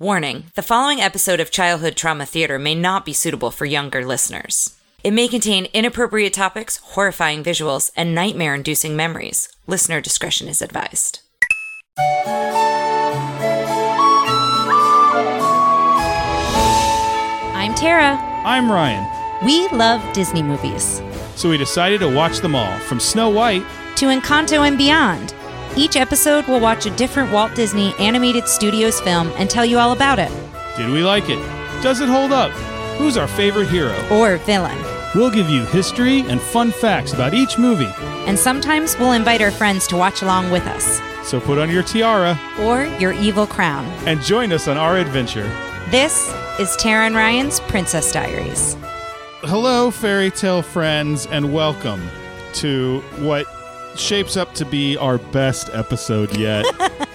Warning the following episode of Childhood Trauma Theater may not be suitable for younger listeners. It may contain inappropriate topics, horrifying visuals, and nightmare inducing memories. Listener discretion is advised. I'm Tara. I'm Ryan. We love Disney movies. So we decided to watch them all, from Snow White. To Encanto and beyond. Each episode we'll watch a different Walt Disney Animated Studios film and tell you all about it. Did we like it? Does it hold up? Who's our favorite hero? Or villain. We'll give you history and fun facts about each movie. And sometimes we'll invite our friends to watch along with us. So put on your tiara Or your evil crown. and join us on our adventure. This is Tara and Ryan's Princess Diaries. Hello, fairy tale friends, and welcome to what shapes up to be our best episode yet.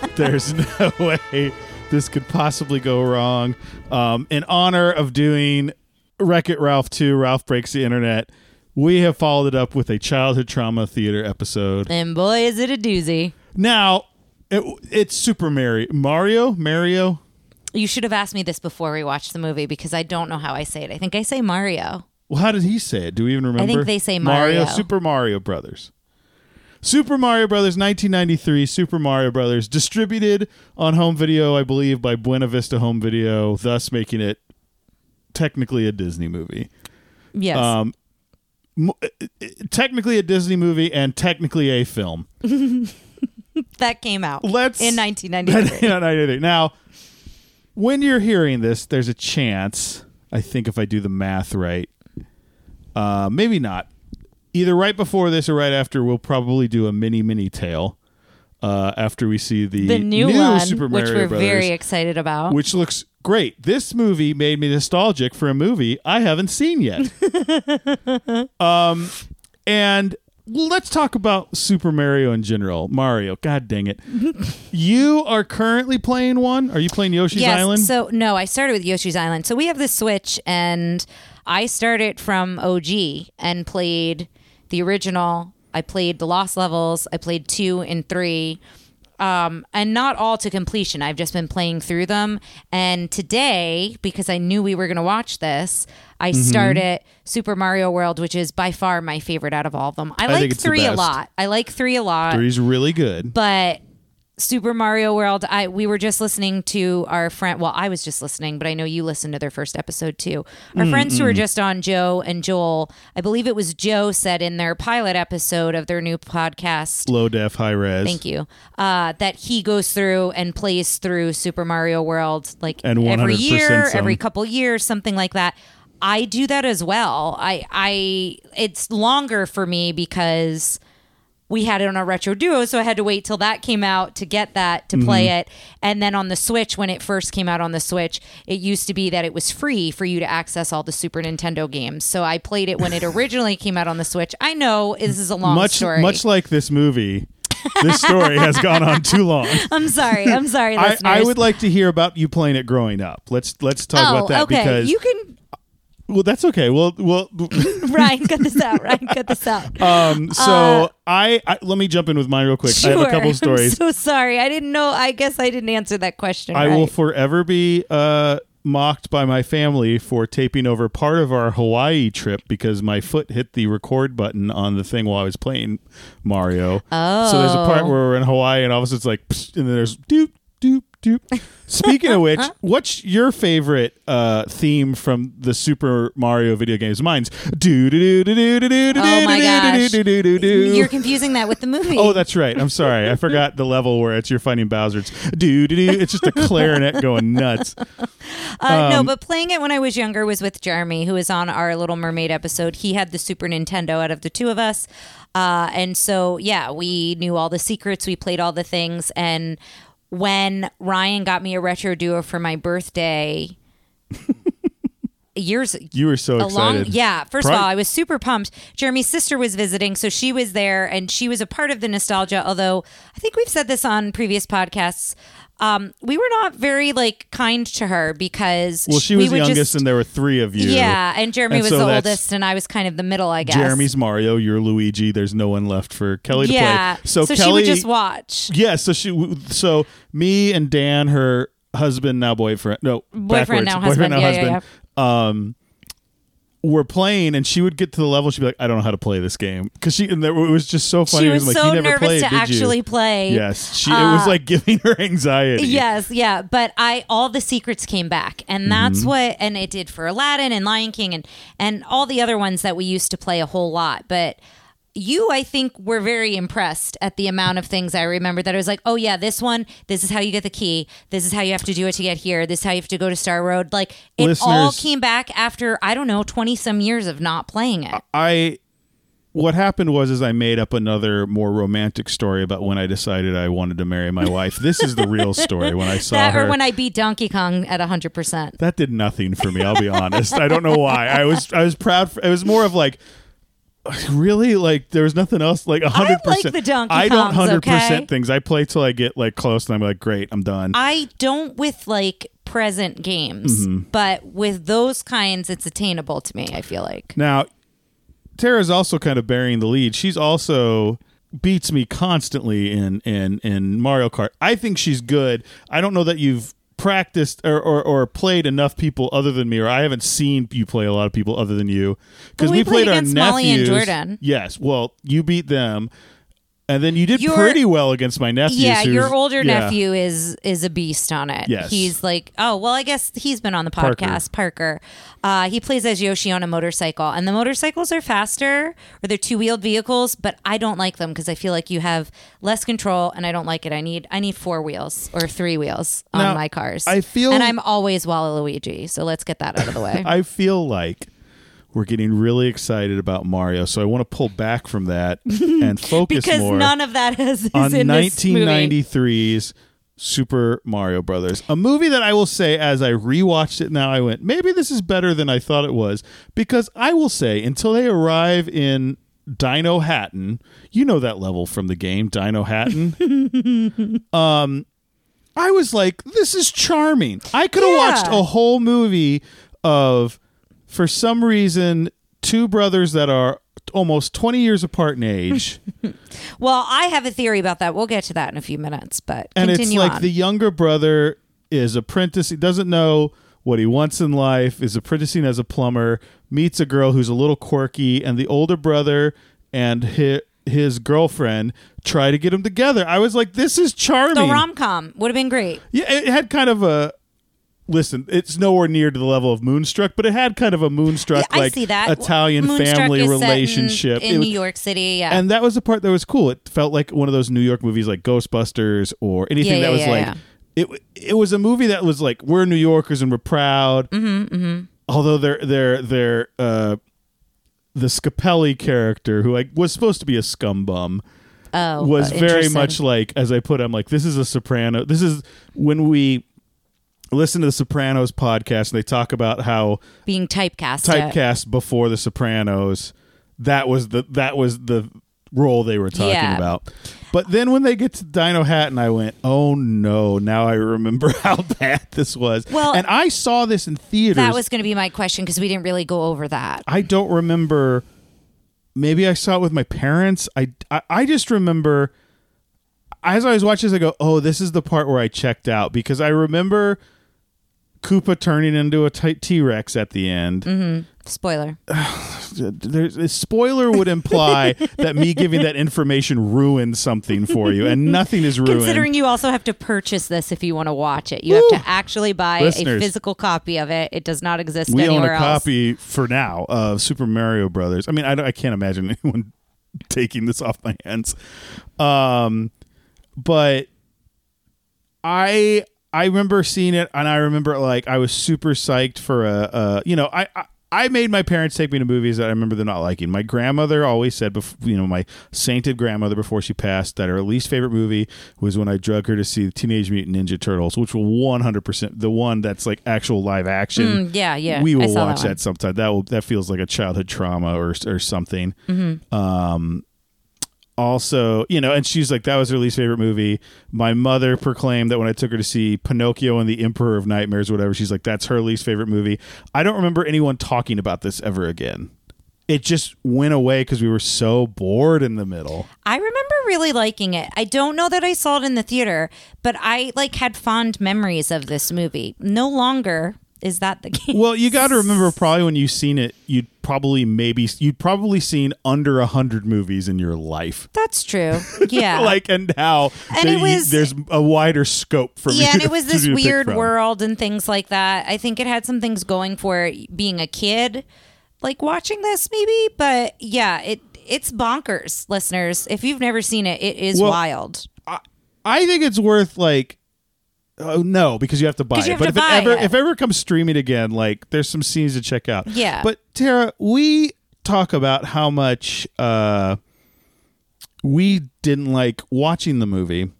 There's no way this could possibly go wrong. Um, in honor of doing Wreck It Ralph 2, Ralph Breaks the Internet, we have followed it up with a childhood trauma theater episode. And boy, is it a doozy. Now, it, it's Super Mario. Mario? Mario? You should have asked me this before we watched the movie because I don't know how I say it. I think I say Mario. Well, how did he say it? Do we even remember? I think they say Mario. Super Mario Brothers. Super Mario Brothers 1993 Super Mario Brothers distributed on home video I believe by Buena Vista Home Video thus making it technically a Disney movie. Yes. Um m- technically a Disney movie and technically a film. that came out Let's in 1993. Now, when you're hearing this, there's a chance, I think if I do the math right, uh, maybe not. Either right before this or right after, we'll probably do a mini mini tale uh, after we see the, the new, one, Super Mario which we're Brothers, very excited about. which looks great. This movie made me nostalgic for a movie I haven't seen yet. um, and let's talk about Super Mario in general. Mario, god dang it. you are currently playing one? Are you playing Yoshi's yes. Island? So no, I started with Yoshi's Island. So we have the Switch, and I started from OG and played the original. I played the Lost Levels. I played two and three. Um, and not all to completion. I've just been playing through them. And today, because I knew we were going to watch this, I Mm-hmm. started Super Mario World, which is by far my favorite out of all of them. I, think like three a lot. I like three a lot. Three's really good. but Super Mario World, I we were just listening to our friend. Well, I was just listening, but I know you listened to their first episode too. Our friends who were just on Joe and Joel, I believe it was Joe said in their pilot episode of their new podcast. Low def, high res. Thank you. Uh, that he goes through and plays through Super Mario World like And every year, some. every couple years, something like that. I do that as well. I I it's longer for me because we had it on our retro duo, so I had to wait till that came out to get that to play Mm-hmm. it. And then on the Switch, when it first came out on the Switch, it used to be that it was free for you to access all the Super Nintendo games. So I played it when it originally came out on the Switch. I know this is a long Much, story. much like this movie, this story has gone on too long. I'm sorry. I'm sorry, I. I would like to hear about you playing it growing up. Let's let's talk oh, about that okay. because you can well that's okay. Well well Ryan cut this out. Ryan cut this out. Um, so I, I let me jump in with mine real quick. I have a Uh, Sure. couple I'm stories. so sorry. I didn't know. I guess I didn't answer that question. I right. will forever be uh, mocked by my family for taping over part of our Hawaii trip because my foot hit the record button on the thing while I was playing Mario. Oh. So there's a part where we're in Hawaii and all of a sudden it's like, and then there's doop doop. Speaking of which, what's your favorite uh, theme from the Super Mario video games? Mine's do do do do do do do Oh my gosh. do do do do. You're confusing that with the movie. Oh, that's right. I'm sorry. I forgot the level where it's you're fighting Bowser's. Do do do. It's just a clarinet going nuts. Uh, no, Um, but playing it when I was younger was with Jeremy, who was on our Little Mermaid episode. He had the Super Nintendo out of the two of us. Uh, and so, yeah, we knew all the secrets. We played all the things. And when Ryan got me a retro duo for my birthday, years You were so a long excited. yeah first of all i was super pumped jeremy's sister was visiting so she was there and she was a part of the nostalgia although i think we've said this on previous podcasts um, we were not very like kind to her because Well, she we was the youngest, just- and there were three of you. yeah and jeremy And was so the oldest and i was kind of the middle i guess Jeremy's Mario. You're Luigi. There's no one left for Kelly to yeah play. So, she Kelly. would just watch yeah. So she. So me and Dan, her husband now boyfriend no Boyfriend, backwards. now boyfriend husband. now Yeah, yeah, husband um were playing and she would get to the level she'd be like I don't know how to play this game because she and there, it was just so funny she It was like, so you never nervous played, to did you?" actually play. yes she it was Uh, like giving her anxiety Yes, yeah, but I all the secrets came back, and that's Mm-hmm. what and it did for Aladdin and Lion King and and all the other ones that we used to play a whole lot. But you, I think, were very impressed at the amount of things I remember. That I was like, oh yeah, this one, this is how you get the key. This is how you have to do it to get here. This is how you have to go to Star Road. Like it all came back after I don't know twenty some years of not playing it. I what happened was is I made up another more romantic story about when I decided I wanted to marry my wife. This is the real story when I saw That her. or when I beat Donkey Kong at hundred percent. that did nothing for me. I'll be honest. I don't know why. I was I was proud. For, it was more of like. Really, like there was nothing else. Like a hundred like the Donkey I don't Kongs, hundred percent okay? things. I play till I get like close, and I'm like, great, I'm done. I don't with like present games, Mm-hmm. but with those kinds, it's attainable to me. I feel like. Now, Tara's also kind of bearing the lead. She's also beats me constantly in in in Mario Kart. I think she's good. I don't know that you've practiced or, or, or played enough people other than me, or I haven't seen you play a lot of people other than you. Because Well, we we played, played our against Molly and nephews. Jordan. Yes. Well, you beat them, and then you did Your- pretty well against my nephew. Yeah, your older nephew is is a beast on it. Yes. he's like, oh well, I guess he's been on the Parker. podcast. Parker, Uh, he plays as Yoshi on a motorcycle, and the motorcycles are faster, or they're two wheeled vehicles, but I don't like them because I feel like you have less control, and I don't like it. I need I need four wheels or three wheels on Now, my cars. I feel- and I'm always Waluigi, so let's get that out of the way. I feel like we're getting really excited about Mario, so I want to pull back from that and focus because more none of that is, is on in this movie. 1993's Super Mario Brothers, a movie that I will say, as I rewatched it now, I went, maybe this is better than I thought it was, because I will say, until they arrive in Dinohattan, you know that level from the game, Dinohattan. um, I was like, this is charming. I could have Yeah. watched a whole movie of, for some reason, two brothers that are almost 20 years apart in age. Well, I have a theory about that. We'll get to that in a few minutes, but and it's like on. the younger brother is apprentice. He doesn't know what he wants in life. Is apprenticing as a plumber. Meets a girl who's a little quirky, and the older brother and his, his girlfriend try to get them together. I was like, this is charming. the rom com would have been great. yeah, it had kind of a. Listen, it's nowhere near to the level of Moonstruck, but it had kind of a Moonstruck I like Italian Moonstruck family in- relationship. in, was- New York City. Yeah, and that was the part that was cool. It felt like one of those New York movies, like Ghostbusters or anything Yeah, that yeah, was yeah, like yeah. it. It was a movie that was like we're New Yorkers and we're proud. Mm-hmm, mm-hmm. Although they're they're they're uh, the Scapelli character, who like was supposed to be a scumbum. oh, was uh, very much like as I put. I'm like this is a Soprano. This is when we listen to the Sopranos podcast and they talk about how being typecast. typecast before the Sopranos. That was the that was the role they were talking Yeah. about. But then when they get to Dinohattan, I went, "Oh no!" Now I remember how bad this was. Well- and I saw this in theaters. That was going to be my question because we didn't really go over that. I don't remember. Maybe I saw it with my parents. I I, I just remember. As I was watching this, I go, "Oh, this is the part where I checked out," because I remember Koopa turning into a T Rex at the end. Mm-hmm. Spoiler. there's a spoiler would imply that me giving that information ruined something for you, and nothing is ruined. Considering you also have to purchase this if you want to watch it, you Woo! have to actually buy a physical copy of it. It does not exist we own a else. copy for now of Super Mario Brothers. I mean, I, I can't imagine anyone taking this off my hands. Um, but I I remember seeing it, and I remember like I was super psyched for a, a you know I. I I made my parents take me to movies that I remember them not liking. My grandmother always said, bef- you know, my sainted grandmother before she passed, that her least favorite movie was when I drug her to see Teenage Mutant Ninja Turtles, which hundred percent the one that's like actual live action. Mm, yeah, yeah. we will watch that that, sometime. That will that feels like a childhood trauma or or something. Mm-hmm. Um, also, you know, and she's like, that was her least favorite movie. My mother proclaimed that when I took her to see Pinocchio and the Emperor of Nightmares, or whatever, she's like, that's her least favorite movie. I don't remember anyone talking about this ever again. it just went away because we were so bored in the middle. I remember really liking it. I don't know that I saw it in the theater, but I like had fond memories of this movie. No longer is that the case. Well, you got to remember, probably when you've seen it, you'd probably maybe you'd probably seen under a hundred movies in your life. That's true. Yeah. like and now And it was- there's a wider scope for yeah, and it was this weird world and things like that. I think it had some things going for it being a kid, like watching this maybe. But yeah, it it's bonkers, listeners. If you've never seen it, it is Well, wild. I think it's worth like. Oh no, because you have to buy 'Cause you it. have But to if it ever it. if it ever comes streaming again, like there's some scenes to check out. Yeah. But Tara, we talk about how much uh we didn't like watching the movie.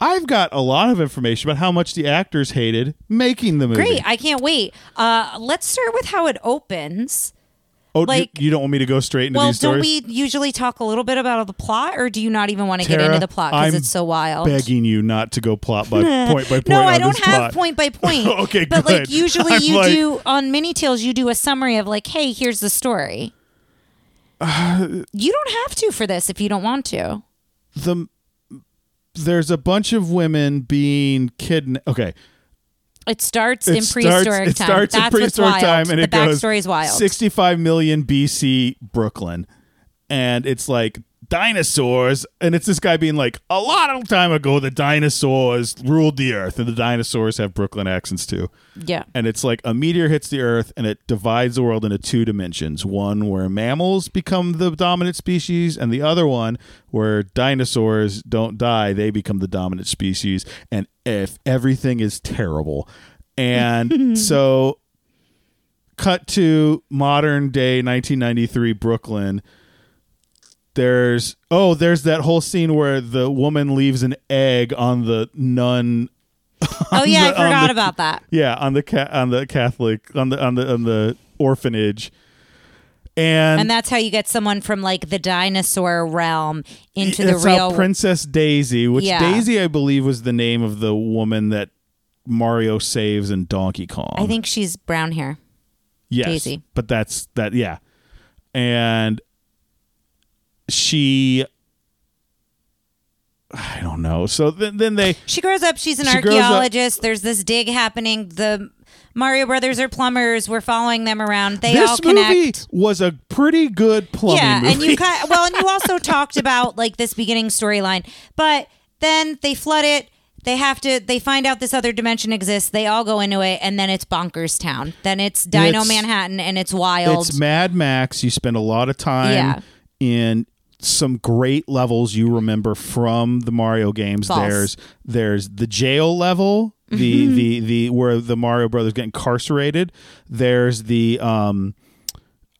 I've got a lot of information about how much the actors hated making the movie. Great, I can't wait. Uh, let's start with how it opens. Oh, like- you, don't want me to go straight into Well, these don't we usually talk a little bit about the plot, or do you not even want to get into the plot because it's so wild? begging you not to go plot by point by point. No, I don't have plot. point by point. Okay, but like usually I'm you like- do on mini tales, you do a summary of like, hey, here's the story. you don't have to for this if you don't want to. the there's a bunch of women being kidnapped. Okay, It starts it in starts, prehistoric it time. starts That's in prehistoric what's wild. time, and the it goes backstory is wild. 65 million BC Brooklyn, and it's like dinosaurs, and it's this guy being like, a lot of time ago, the dinosaurs ruled the earth, and the dinosaurs have Brooklyn accents too. yeah. and it's like a meteor hits the earth and it divides the world into two dimensions one where mammals become the dominant species and the other one where dinosaurs don't die they become the dominant species and if everything is terrible and so cut to modern day 1993 brooklyn there's oh there's that whole scene where the woman leaves an egg on the nun Oh yeah, the- I forgot the- about that. yeah, on the ca- on the Catholic on the on the on the orphanage, and, And that's how you get someone from like the dinosaur realm into the real Princess Daisy, which Yeah. Daisy I believe was the name of the woman that Mario saves in Donkey Kong. I think she's brown hair. yes, Daisy. but that's that yeah, and she. I don't know. So then, then they She grows up. She's an She archaeologist. There's this dig happening. The Mario brothers are plumbers. We're following them around. They this all connect. movie was a pretty good plumbing yeah, movie. and you kind well, and you also talked about like this beginning storyline, but then they flood it. They have to. They find out this other dimension exists. They all go into it, and then it's bonkers town. Then it's Dino It's- Manhattan, and it's wild. It's Mad Max. You spend a lot of time Yeah. in some great levels you remember from the Mario games. False. There's there's the jail level, the Mm-hmm. the the where the Mario brothers get incarcerated. There's the um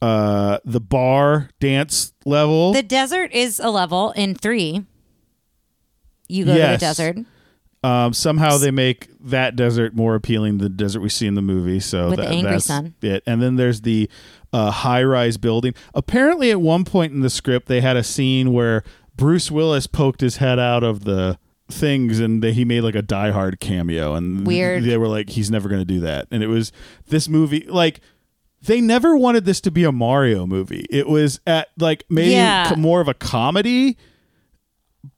uh the bar dance level. the desert is a level in three. You go to the desert um somehow they make that desert more appealing than the desert we see in the movie. So With the angry that's sun. it. And then there's the uh, high-rise building. Apparently, at one point in the script, they had a scene where Bruce Willis poked his head out of the things, and they, he made like a Die Hard cameo. And Weird. They were like, he's never going to do that. And it was this movie, like. They never wanted this to be a Mario movie. It was at like maybe Yeah. more of a comedy,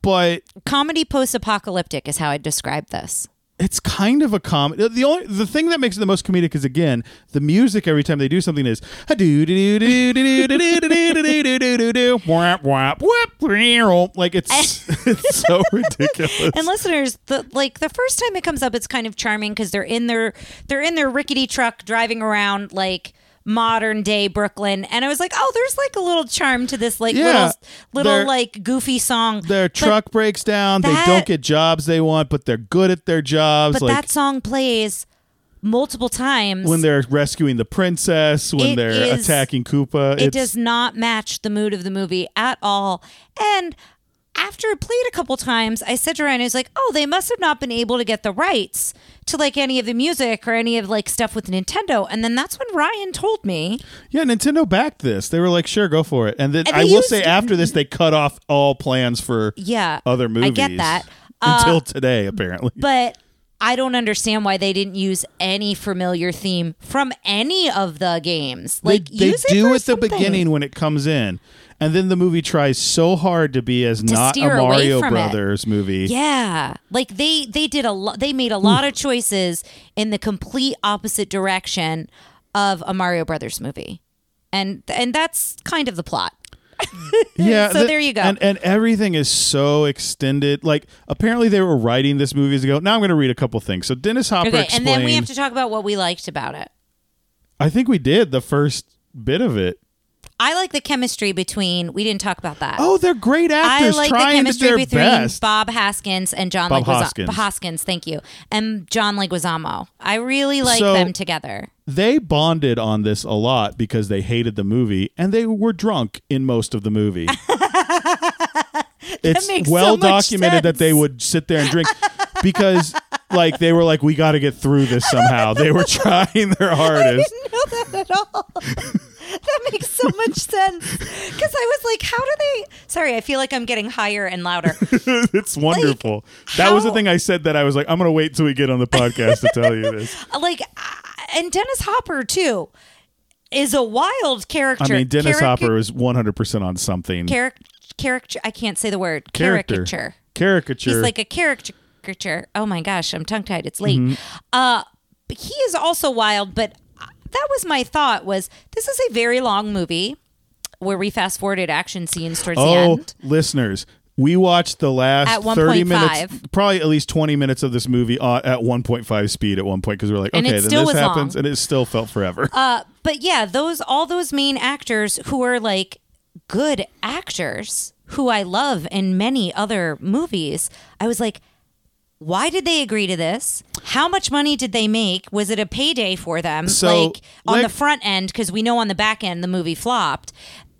but comedy post apocalyptic is how I describe this. It's kind of a comedy. The only the thing that makes it the most comedic is again the music. Every time they do something is do do do do do do do do do do do do do whap whap whap like it's it's so ridiculous. And listeners, the like the first time it comes up, it's kind of charming because they're in their they're in their rickety truck driving around like modern day Brooklyn, and I was like, oh, there's like a little charm to this like Yeah, little little like goofy song. Their But- truck breaks down. that- they don't get jobs they want, but they're good at their jobs. but like that song plays multiple times. when they're rescuing the princess, when they're is- attacking Koopa. it does not match the mood of the movie at all. And after it played a couple times, I said to Ryan, I was like, oh, they must have not been able to get the rights to like any of the music or any of like stuff with Nintendo. And then that's when Ryan told me, Yeah, Nintendo backed this. They were like, "Sure, go for it." And then And I will say, after this, they cut off all plans for yeah, other movies. I get that. until Uh, today, apparently. but I don't understand why they didn't use any familiar theme from any of the games. Like they, they do at the beginning when it comes in, and then the movie tries so hard to be as not a Mario from it. Brothers movie. Yeah, like they they did a lot. They made a lot of choices in the complete opposite direction of a Mario Brothers movie, and and that's kind of the plot. Yeah, So there you go. And and everything is so extended. Like apparently they were writing this movies ago. Now I'm going to read a couple things. So Dennis Hopper Okay, explained. and then we have to talk about what we liked about it. I think we did the first bit of it. I like the chemistry between. We didn't talk about that. Oh, they're great actors. I like the chemistry between best. Bob Haskins and John Bob Leguizamo. Hoskins. Hoskins, thank you, and John Leguizamo. I really like So- them together. They bonded on this a lot because they hated the movie and they were drunk in most of the movie. it's makes so well much documented that they would sit there and drink because like they were like we got to get through this somehow. They were trying their hardest. know that at all. that makes so much sense. Because I was like, how do they? Sorry, I feel like I'm getting higher and louder. it's wonderful. that was the thing I said that I was like I'm going to wait till we get on the podcast to tell you this. like, uh, and Dennis Hopper too is a wild character. I mean Dennis Carica- Hopper is 100% on something. Charac- caricature. I can't say the word. Character. Caricature. Caricature. He's like a caricature. Oh my gosh, I'm tongue tied. It's late. Mm-hmm. Uh, he is also wild. But that was my thought. Was this is a very long movie where we fast forwarded action scenes towards the Oh, end. listeners, we watched the last At 30 minutes, 1.5. probably at least 20 minutes of this movie uh, at 1.5 speed at one point because we were like, okay, then this happens, long. and it still felt forever. Uh, but yeah, those all those main actors who are like good actors who I love in many other movies. I was like, why did they agree to this? How much money did they make? Was it a payday for them? So, like on let- the front end, because we know on the back end the movie flopped.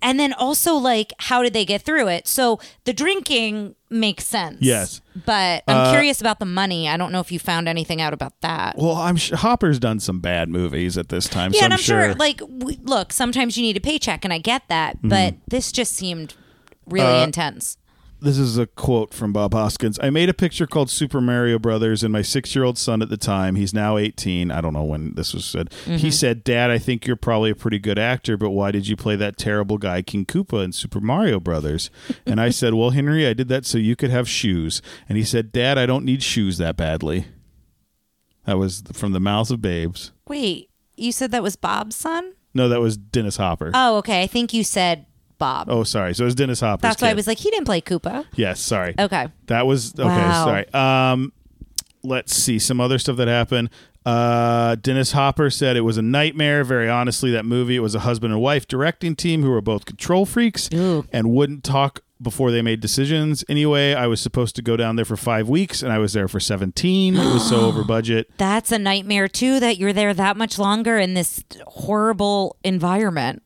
And then also like how did they get through it? So the drinking makes sense. Yes. But I'm Uh, curious about the money. I don't know if you found anything out about that. well, I'm sure Hopper's done some bad movies at this time, Yeah, so and I'm, I'm sure. like, w- look, sometimes you need a paycheck, and I get that, Mm-hmm. but this just seemed really Uh, intense. This is a quote from Bob Hoskins. I made a picture called Super Mario Brothers, and my six-year-old son at the time, he's now 18. I don't know when this was said. Mm-hmm. He said, "Dad, I think you're probably a pretty good actor, but why did you play that terrible guy King Koopa in Super Mario Brothers?" and I said, "Well, Henry, I did that so you could have shoes." And he said, "Dad, I don't need shoes that badly." That was from the mouths of babes. Wait, you said that was Bob's son? No, that was Dennis Hopper. Oh, okay. I think you said Bob. oh, sorry. So it was Dennis Hopper's That's why I kid. was like, he didn't play Koopa. Yes, sorry. Okay. That was okay. Wow. Sorry. Um, let's see some other stuff that happened. Uh, Dennis Hopper said it was a nightmare. Very honestly, that movie it was a husband and wife directing team who were both control freaks Ooh. and wouldn't talk before they made decisions. Anyway, I was supposed to go down there for five weeks, and I was there for seventeen. it was so over budget. That's a nightmare, too, that you're there that much longer in this horrible environment.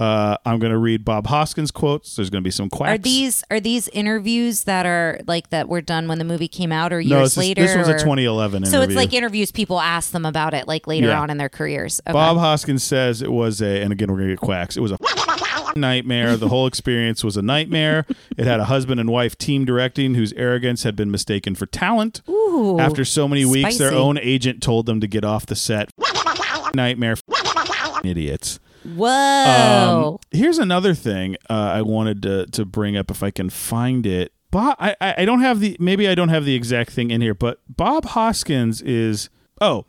Uh, I'm going to read Bob Hoskins quotes. There's going to be some quacks. Are these are these interviews that are like that were done when the movie came out or years no, this, is- later? this was a or- 2011 So it's like interviews people ask them about it like later Yeah. on in their careers. Okay. Bob Hoskins says it was a, and again we're gonna get quacks. It was a nightmare. The whole experience was a nightmare. It had a husband and wife team directing whose arrogance had been mistaken for talent. Ooh, After so many weeks, their own agent told them to get off the set. Nightmare. Idiots. Whoa. Um, here's another thing uh, I wanted to to bring up if I can find it. Bob, I, I don't have the maybe I don't have the exact thing in here, but Bob Hoskins is oh,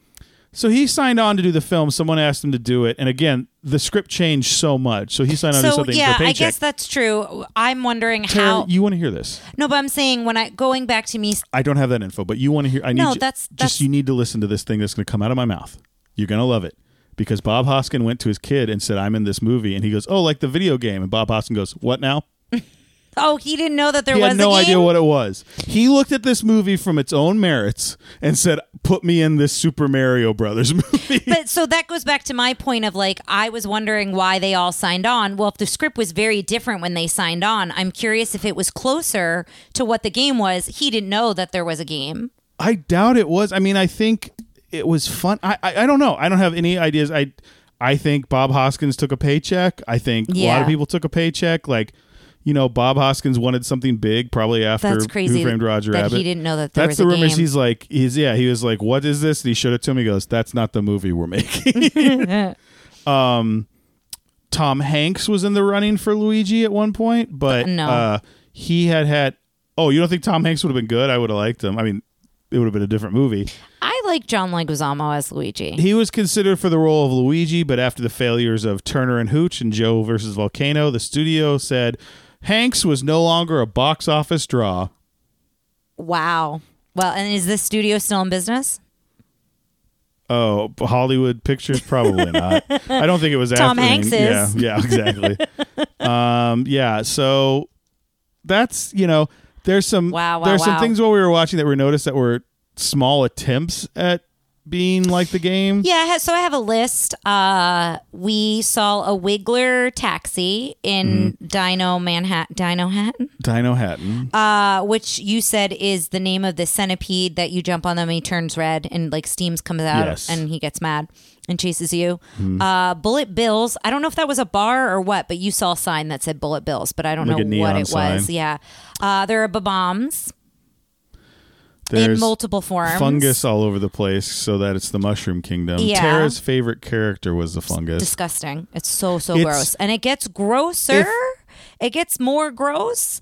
so he signed on to do the film. Someone asked him to do it, and again, the script changed so much, so he signed on to so something yeah, I guess that's true. I'm wondering Tara, how. you want to hear this? no, but I'm saying when I going back to me. I don't have that info, but you want to hear. I need No, that's- just you need to listen to this thing that's going to come out of my mouth. You're going to love it because Bob Hoskin went to his kid and said, "I'm in this movie," and he goes, "Oh, like the video game," and Bob Hoskin goes, "What now?" Oh, he didn't know that there he was had no idea what it was. He looked at this movie from its own merits and said, "Put me in this Super Mario Brothers movie." But so that goes back to my point of like I was wondering why they all signed on. Well, if the script was very different when they signed on, I'm curious if it was closer to what the game was. He didn't know that there was a game. I doubt it was. I mean, I think it was fun. I, I I don't know. I don't have any ideas. I I think Bob Hoskins took a paycheck. I think a lot of people took a paycheck. Like, you know, Bob Hoskins wanted something big, probably after That's crazy. Who Framed Roger that Rabbit. he didn't know that there That's was the rumors. game. He's like, he's yeah. He was like, "What is this?" And he showed it to him. He goes, "That's not the movie we're making." um, Tom Hanks was in the running for Luigi at one point, but No. uh, he had had. Oh, you don't think Tom Hanks would have been good? I would have liked him. I mean, it would have been a different movie. I like John Leguizamo as Luigi. He was considered for the role of Luigi, but after the failures of Turner and Hooch and Joe versus Volcano, the studio said Hanks was no longer a box office draw. wow. Well, and is this studio still in business? Oh, Hollywood Pictures probably not. I don't think it was Tom after Hanks Yeah, is. yeah, exactly. um, yeah, so that's you know, there's some Wow, wow, there's some things while we were watching that we noticed that were small attempts at being like the game. Yeah, so I have a list. Uh, we saw a Wiggler taxi in Mm-hmm. Dino Manhattan, Dinohattan, Dino Hatton. uh, which you said is the name of the centipede that you jump on them and he turns red and like steams comes out Yes. And he gets mad and chases you. Uh, Bullet Bills. I don't know if that was a bar or what, but you saw a sign that said Bullet Bills, but I don't Like know what it was. Yeah. Uh, there are bombs in There's multiple forms. fungus all over the place, so that it's the Mushroom Kingdom. Yeah. Tara's favorite character was the fungus. disgusting. It's so so It's- gross, and it gets grosser. It gets more gross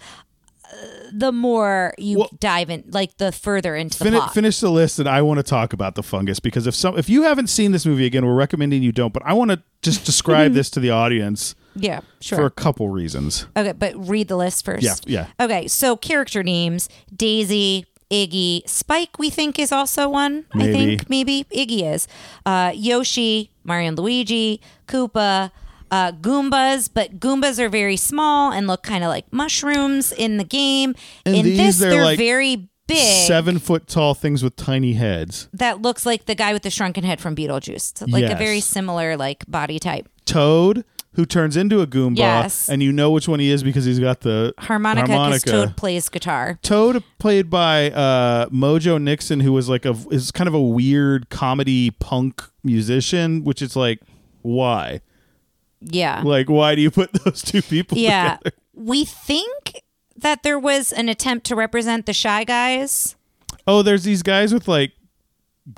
uh, the more you Well- dive in, like the further into the plot. finish the list, and I want to talk about the fungus because if some if you haven't seen this movie again, we're recommending you don't. But I want to just describe this to the audience yeah, sure. for a couple reasons. okay, but read the list first. Yeah, yeah. Okay, so character names: Daisy, Iggy, Spike. We think is also one. I think maybe Iggy is. Uh, Yoshi, Mario and Luigi, Koopa. Uh, Goombas, but Goombas are very small and look kind of like mushrooms in the game. And in these, this, they're they're like very big. Seven foot tall things with tiny heads. that looks like the guy with the shrunken head from Beetlejuice. Like a very similar like body type. Toad, who turns into a Goomba, Yes. and you know which one he is because he's got the Harmonica because Toad plays guitar. Toad played by uh, Mojo Nixon, who was like a is kind of a weird comedy punk musician, which is like, why? Yeah. Like, why do you put those two people yeah. together? We think that there was an attempt to represent the shy guys. Oh, there's these guys with like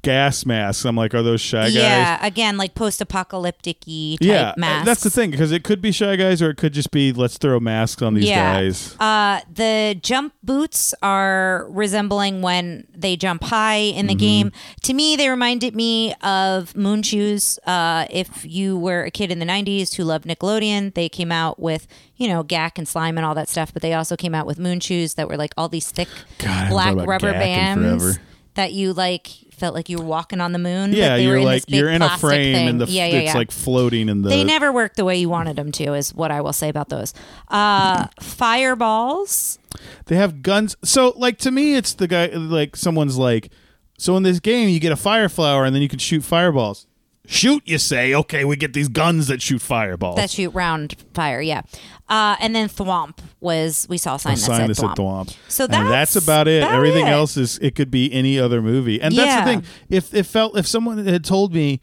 gas masks. I'm like, are those shy guys? Yeah, again, like post-apocalyptic type Yeah, masks. that's the thing because it could be shy guys or it could just be let's throw masks on these yeah. guys. Uh, the jump boots are resembling when they jump high in Mm-hmm. the game. To me, they reminded me of moon shoes. Uh, if you were a kid in the 90s who loved Nickelodeon, they came out with, you know, Gak and Slime and all that stuff, but they also came out with moon shoes that were like all these thick God, black rubber Gak bands that you like felt like you were walking on the moon. Yeah, you're in like you're in a frame thing. and the yeah, yeah, it's yeah. like floating in the. They never worked the way you wanted them to, is what I will say about those. Uh, fireballs. They have guns. So, like to me, it's the guy. Like someone's like, so in this game, you get a fire flower and then you can shoot fireballs. Shoot, you say? Okay, we get these guns that shoot fireballs. that shoot round fire. Yeah, uh, and then thwomp was we saw a sign that sign said that said thwomp. So and that's that's about it. about Everything it. else is it could be any other movie. And that's the thing. If it felt if someone had told me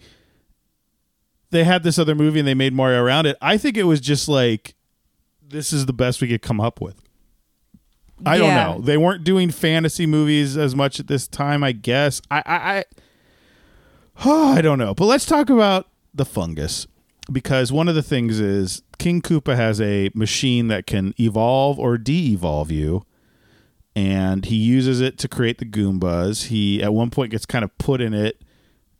they had this other movie and they made Mario around it, I think it was just like this is the best we could come up with. I Yeah. don't know. They weren't doing fantasy movies as much at this time, I guess. I I I, I don't know. But let's talk about the fungus because one of the things is King Koopa has a machine that can evolve or de-evolve you and he uses it to create the Goombas. He at one point gets kind of put in it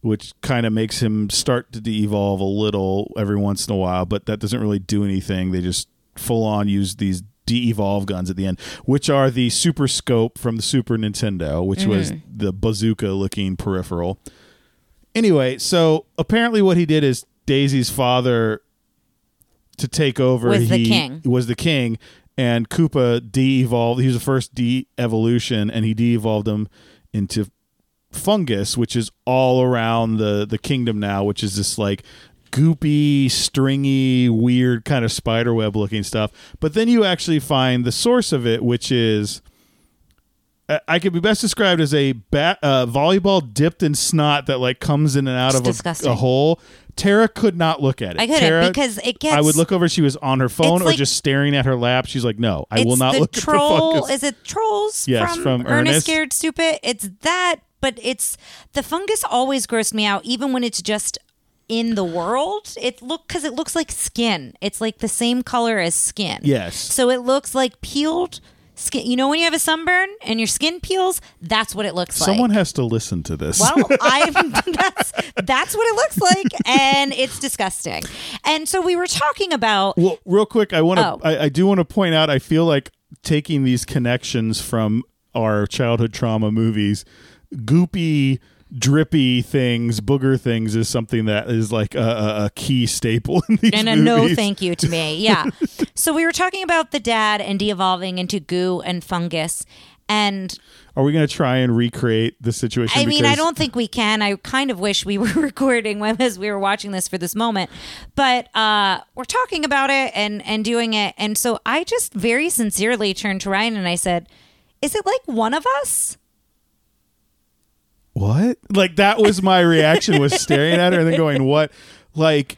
which kind of makes him start to de-evolve a little every once in a while, but that doesn't really do anything. They just full on use these de-evolve guns at the end, which are the Super Scope from the Super Nintendo, which was mm-hmm. the bazooka looking peripheral. Anyway, so apparently what he did is Daisy's father to take over Was the he king. was the king and Koopa de-evolved. He was the first de-evolution and he de-evolved him into fungus, which is all around the the kingdom now, which is this like goopy, stringy, weird kind of spiderweb looking stuff. But then you actually find the source of it, which is I could be best described as a bat, uh, volleyball dipped in snot that like comes in and out It's of a, a hole. Tara could not look at it. I couldn't Tara, because it gets. I would look over. She was on her phone or like- just staring at her lap. She's like, "No, I will not the look troll. at the fungus." Is it trolls? Yes, from, from Ernest Ernest. Scared Stupid. It's that, but it's the fungus always grossed me out, even when it's just in the world. It look because it looks like skin. It's like the same color as skin. Yes. So it looks like peeled skin. You know when you have a sunburn and your skin peels, that's what it looks Someone like. Someone has to listen to this. Well, I that's that's what it looks like, and it's disgusting. And so we were talking about Well, real quick, I want to. Oh. I, I do want to point out. I feel like taking these connections from our childhood trauma movies, goopy, drippy things, booger things, is something that is like a, a, a key staple in these and a movies. no thank you to me. Yeah. so we were talking about the dad and de-evolving into goo and fungus. And Are we going to try and recreate the situation? I mean, I don't think we can. I kind of wish we were recording when as we were watching this for this moment. But uh, we're talking about it and and doing it. And so I just very sincerely turned to Ryan and I said, "Is it like one of us?" What? Like that was my reaction. Was staring at her and then going, "What?" Like,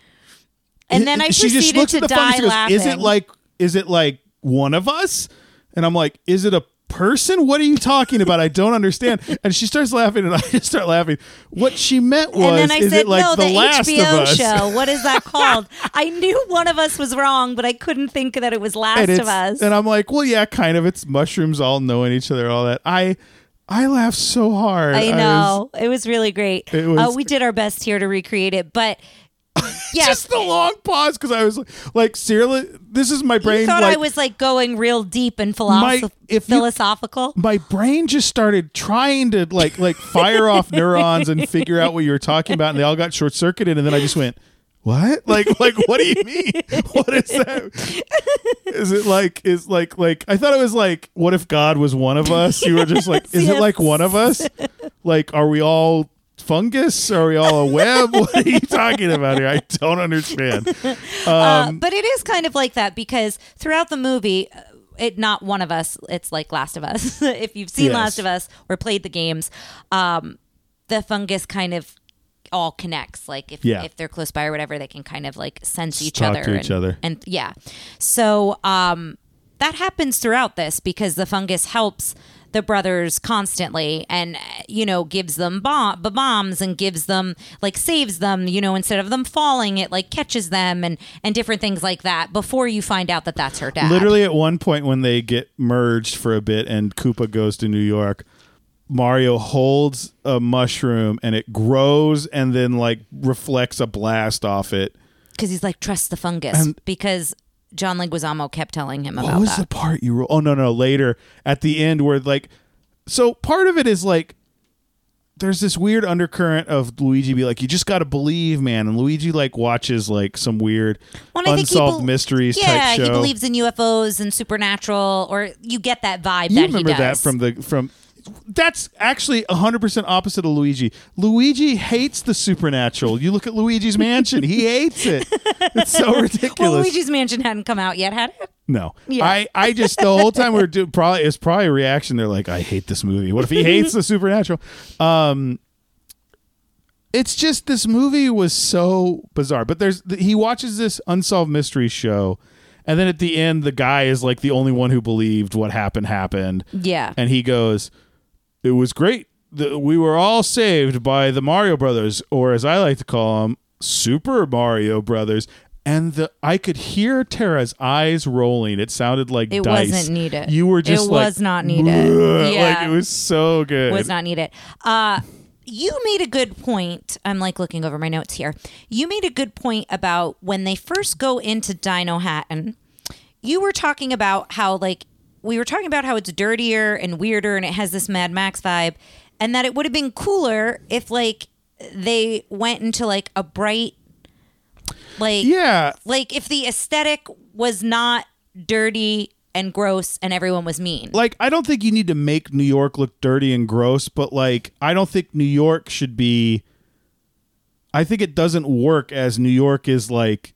And then I she just looks to at the die fungus and goes, Is it like? Is it like one of us? And I'm like, "Is it a person? What are you talking about? I don't understand." And she starts laughing, and I just start laughing. What she meant was, And then I "Is said, it like "No, the, the, last HBO of us?" show. What is that called?" I knew one of us was wrong, but I couldn't think that it was Last and, of Us. and I'm like, "Well, yeah, kind of. It's mushrooms all knowing each other, all that." I, I laughed so hard. I was- know it was really great. It was- uh, we did our best here to recreate it, but yeah, just the long pause because I was like, like seriously, this is my brain. you thought like, I was like going real deep and philosoph- My- if you- philosophical. my brain just started trying to like like fire off neurons and figure out what you were talking about, and they all got short circuited, and then I just went. What? Like, like, what do you mean? What is that? Is it like, is like, like, I thought it was like, what if God was one of us? You were just like, is it like one of us? Like, are we all fungus? Are we all a web? What are you talking about here? I don't understand. uh, but it is kind of like that because throughout the movie, uh, it not one of us. It's like Last of Us. if you've seen Yes. Last of Us or played the games, um, the fungus kind of all connects. Like if Yeah. if they're close by or whatever, they can kind of like sense each talk other to each and, other. And yeah, so um, that happens throughout this because the fungus helps the brothers constantly and you know gives them bomb bombs and gives them like saves them you know instead of them falling it like catches them and and different things like that before you find out that that's her dad Literally at one point when they get merged for a bit and Koopa goes to New York, Mario holds a mushroom and it grows and then like reflects a blast off it. because he's like trust the fungus And- because John Leguizamo kept telling him What about was that was the part you wrote? Oh no, no, later at the end where like so part of it is like there's this weird undercurrent of Luigi be like, you just gotta believe, man. And Luigi like watches like some weird Well, and I think he unsolved bel- mysteries yeah type show. he believes in UFOs and supernatural or you get that vibe You that remember he does that from the from that's actually 100% opposite of Luigi. Luigi hates the supernatural. You look at Luigi's mansion, he hates it. It's so ridiculous. well Luigi's Mansion hadn't come out yet had it no. Yeah. I I just the whole time we are doing probably it's probably a reaction they're like I hate this movie. What if he hates the supernatural? Um it's just this movie was so bizarre. But there's he watches this unsolved mystery show and then at the end the guy is like the only one who believed what happened happened yeah and he goes, "It was great. The, we were all saved by the Mario Brothers, or as I like to call them, Super Mario Brothers." And the I could hear Tara's eyes rolling. It sounded like It dice. wasn't needed. You were just It like, was not needed. "Bleh," like Yeah. it was so good. It was not needed. Uh, you made a good point. I'm like looking over my notes here. You made a good point about when they first go into Dinohattan. You were talking about how like we were talking about how it's dirtier and weirder and it has this Mad Max vibe, and that it would have been cooler if like they went into like a bright, like yeah, like if the aesthetic was not dirty and gross and everyone was mean. like I don't think you need to make New York look dirty and gross, but like I don't think New York should be I think it doesn't work as New York is like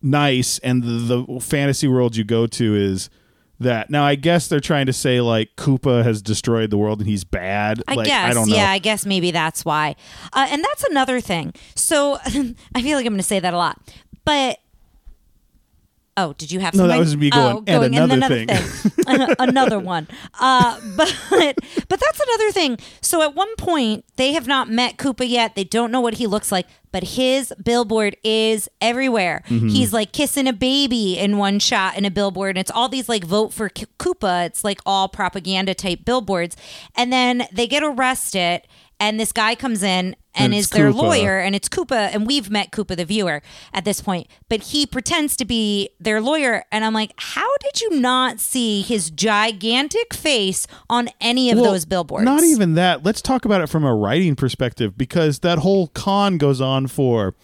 nice and the, the fantasy world you go to is that. Now, I guess they're trying to say like Koopa has destroyed the world and he's bad. I like, guess. I don't know. Yeah, I guess maybe that's why. Uh, and that's another thing. So I feel like I'm going to say that a lot. But oh, did you have No, that something? was me going, Oh, "And another thing." thing. another one. Uh, but but that's another thing. So at one point they have not met Koopa yet. They don't know what he looks like. But his billboard is everywhere. Mm-hmm. He's like kissing a baby in one shot in a billboard. And it's all these like vote for K- Koopa. It's like all propaganda type billboards. And then they get arrested, and this guy comes in and, And is their Koopa. lawyer, and it's Koopa, and we've met Koopa the viewer at this point, but he pretends to be their lawyer, and I'm like, how did you not see his gigantic face on any of Well, those billboards? Not even that. Let's talk about it from a writing perspective because that whole con goes on for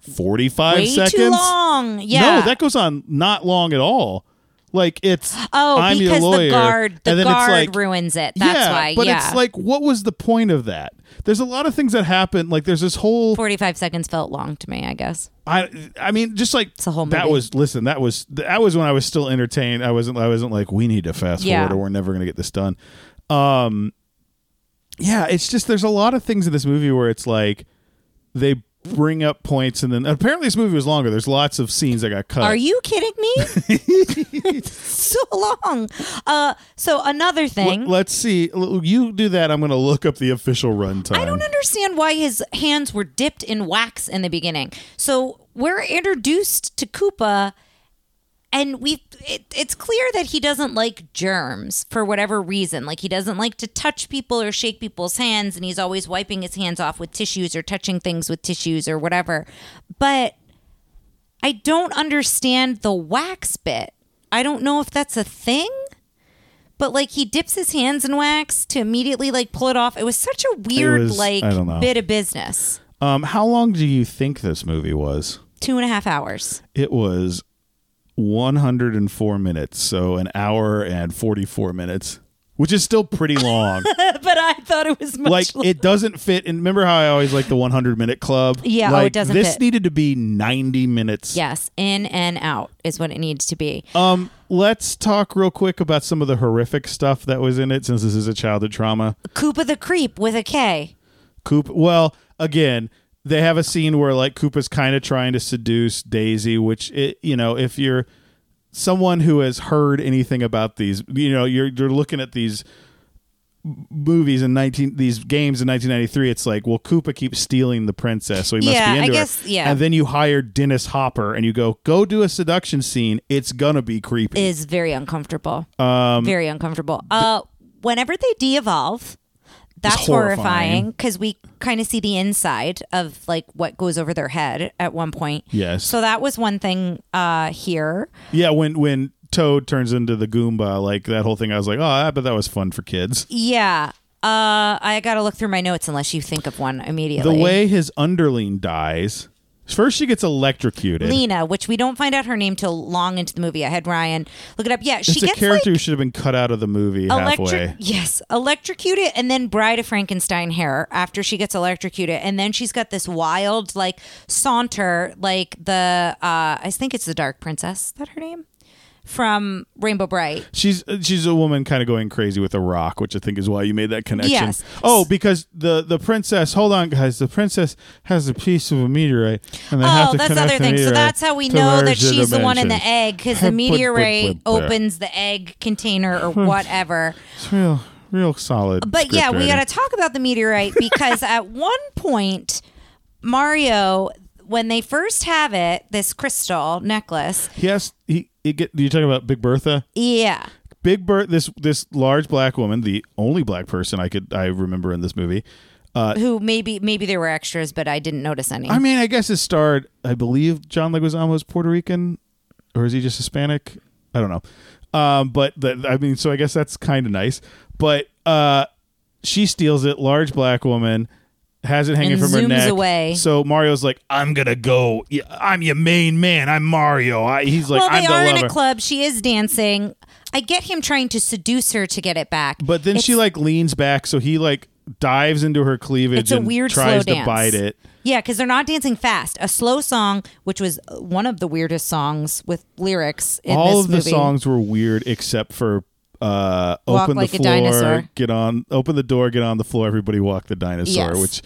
45 way seconds. too long. Yeah, No, that goes on not long at all. Like it's oh, I'm because the guard, the it's guard like, ruins it. That's yeah, why. But yeah, it's like, what was the point of that? There's a lot of things that happen. Like there's this whole 45 seconds felt long to me. I guess. I I mean, just like a whole that was listen. That was that was when I was still entertained. I wasn't I wasn't like we need to fast Yeah. forward or we're never gonna get this done. Um, yeah, it's just there's a lot of things in this movie where it's like they bring up points and then apparently this movie was longer. There's lots of scenes that got cut. Are you kidding me? so long. Uh, so another thing. Let's see. You do that. I'm gonna look up the official runtime. I don't understand why his hands were dipped in wax in the beginning. So we're introduced to Koopa, and we it, it's clear that he doesn't like germs for whatever reason. Like he doesn't like to touch people or shake people's hands, and he's always wiping his hands off with tissues or touching things with tissues or whatever. But I don't understand the wax bit. I don't know if that's a thing. But like he dips his hands in wax to immediately like pull it off. It was such a weird was- like I don't know. bit of business. Um, how long do you think this movie was? Two and a half hours. It was 104 minutes, so an hour and 44 minutes, which is still pretty long. but I thought it was much like lo- it doesn't fit. And remember how I always like the 100 minute club? Yeah, oh, like, it doesn't This fit. needed to be 90 minutes. Yes, in and out is what it needs to be. Um, let's talk real quick about some of the horrific stuff that was in it, since this is a childhood trauma. Koopa the creep with a K. Coop. Well, again, they have a scene where like Koopa's kind of trying to seduce Daisy, which it, you know, if you're someone who has heard anything about these, you know, you're you're looking at these movies in 19 these games in 1993 it's like well Koopa keeps stealing the princess so he must Yeah, be I into guess- her yeah. and then you hire Dennis Hopper and you go go do a seduction scene it's gonna be creepy Is very uncomfortable. um very uncomfortable. Uh, whenever they de-evolve, that's horrifying. because we kind of see the inside of like what goes over their head at one point. Yes. So that was one thing uh, here. yeah when when Toad turns into the Goomba like that whole thing I was like oh I bet that was fun for kids Yeah. Uh, I got to look through my notes unless you think of one immediately. the way his underling dies first she gets electrocuted Lena, which we don't find out her name till long into the movie. I had Ryan look it up. Yeah, she it's a gets character like who should have been cut out of the movie halfway electric. Yes, electrocuted, and then Bride of Frankenstein hair after she gets electrocuted, and then she's got this wild like saunter, like the uh, I think it's the Dark Princess. Is that her name from Rainbow Brite. She's uh, she's a woman kind of going crazy with a rock, which I think is why you made that connection. Yes. Oh, because the the princess. Hold on, guys. The princess has a piece of a meteorite, and they have Oh, to that's the connect other thing. So that's how we know that she's the one in the egg because the meteorite opens the egg container or whatever. It's real, real solid. But yeah, we got to talk about the meteorite because at one point, Mario, when they first have it, this crystal necklace, Yes, he. he get, you talking about Big Bertha? yeah, Big Bertha. This this large black woman, the only black person I could I remember in this movie. who maybe maybe there were extras, but I didn't notice any. I mean, I guess it starred. I believe John Leguizamo was Puerto Rican, or is he just Hispanic? I don't know. Um, but the, I mean, so I guess that's kind of nice. But uh, she steals it. Large black woman has it hanging And from her neck. away. So Mario's like, "I'm gonna go. I'm your main man. I'm Mario." I, he's like, well, "I'm they the are in a club. She is dancing. I get him trying to seduce her to get it back. But then she like leans back, so he like dives into her cleavage It's a and weird tries slow to dance. bite it. Yeah, because they're not dancing fast. A slow song, which was one of the weirdest songs with lyrics in All of the songs were weird except for uh, open like the floor, get on, open the door, get on the floor. Everybody walk the dinosaur. Yes. Which